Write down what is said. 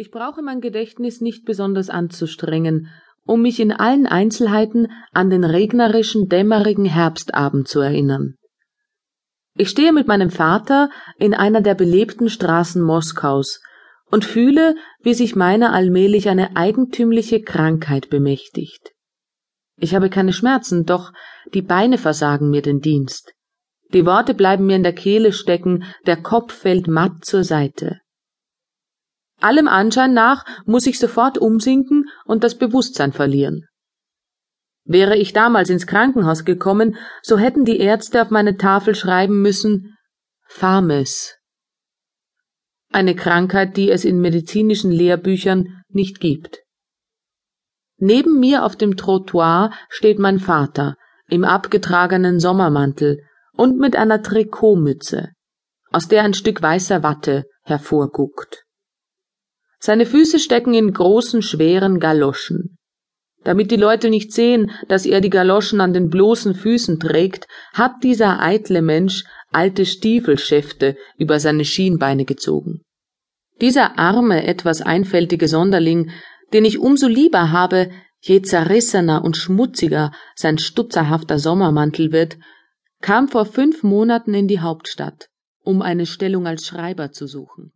Ich brauche mein Gedächtnis nicht besonders anzustrengen, um mich in allen Einzelheiten an den regnerischen, dämmerigen Herbstabend zu erinnern. Ich stehe mit meinem Vater in einer der belebten Straßen Moskaus und fühle, wie sich meiner allmählich eine eigentümliche Krankheit bemächtigt. Ich habe keine Schmerzen, doch die Beine versagen mir den Dienst. Die Worte bleiben mir in der Kehle stecken, der Kopf fällt matt zur Seite. Allem Anschein nach muss ich sofort umsinken und das Bewusstsein verlieren. Wäre ich damals ins Krankenhaus gekommen, so hätten die Ärzte auf meine Tafel schreiben müssen Fames. Eine Krankheit, die es in medizinischen Lehrbüchern nicht gibt. Neben mir auf dem Trottoir steht mein Vater im abgetragenen Sommermantel und mit einer Trikotmütze, aus der ein Stück weißer Watte hervorguckt. Seine Füße stecken in großen, schweren Galoschen. Damit die Leute nicht sehen, dass er die Galoschen an den bloßen Füßen trägt, hat dieser eitle Mensch alte Stiefelschäfte über seine Schienbeine gezogen. Dieser arme, etwas einfältige Sonderling, den ich umso lieber habe, je zerrissener und schmutziger sein stutzerhafter Sommermantel wird, kam vor fünf Monaten in die Hauptstadt, um eine Stellung als Schreiber zu suchen.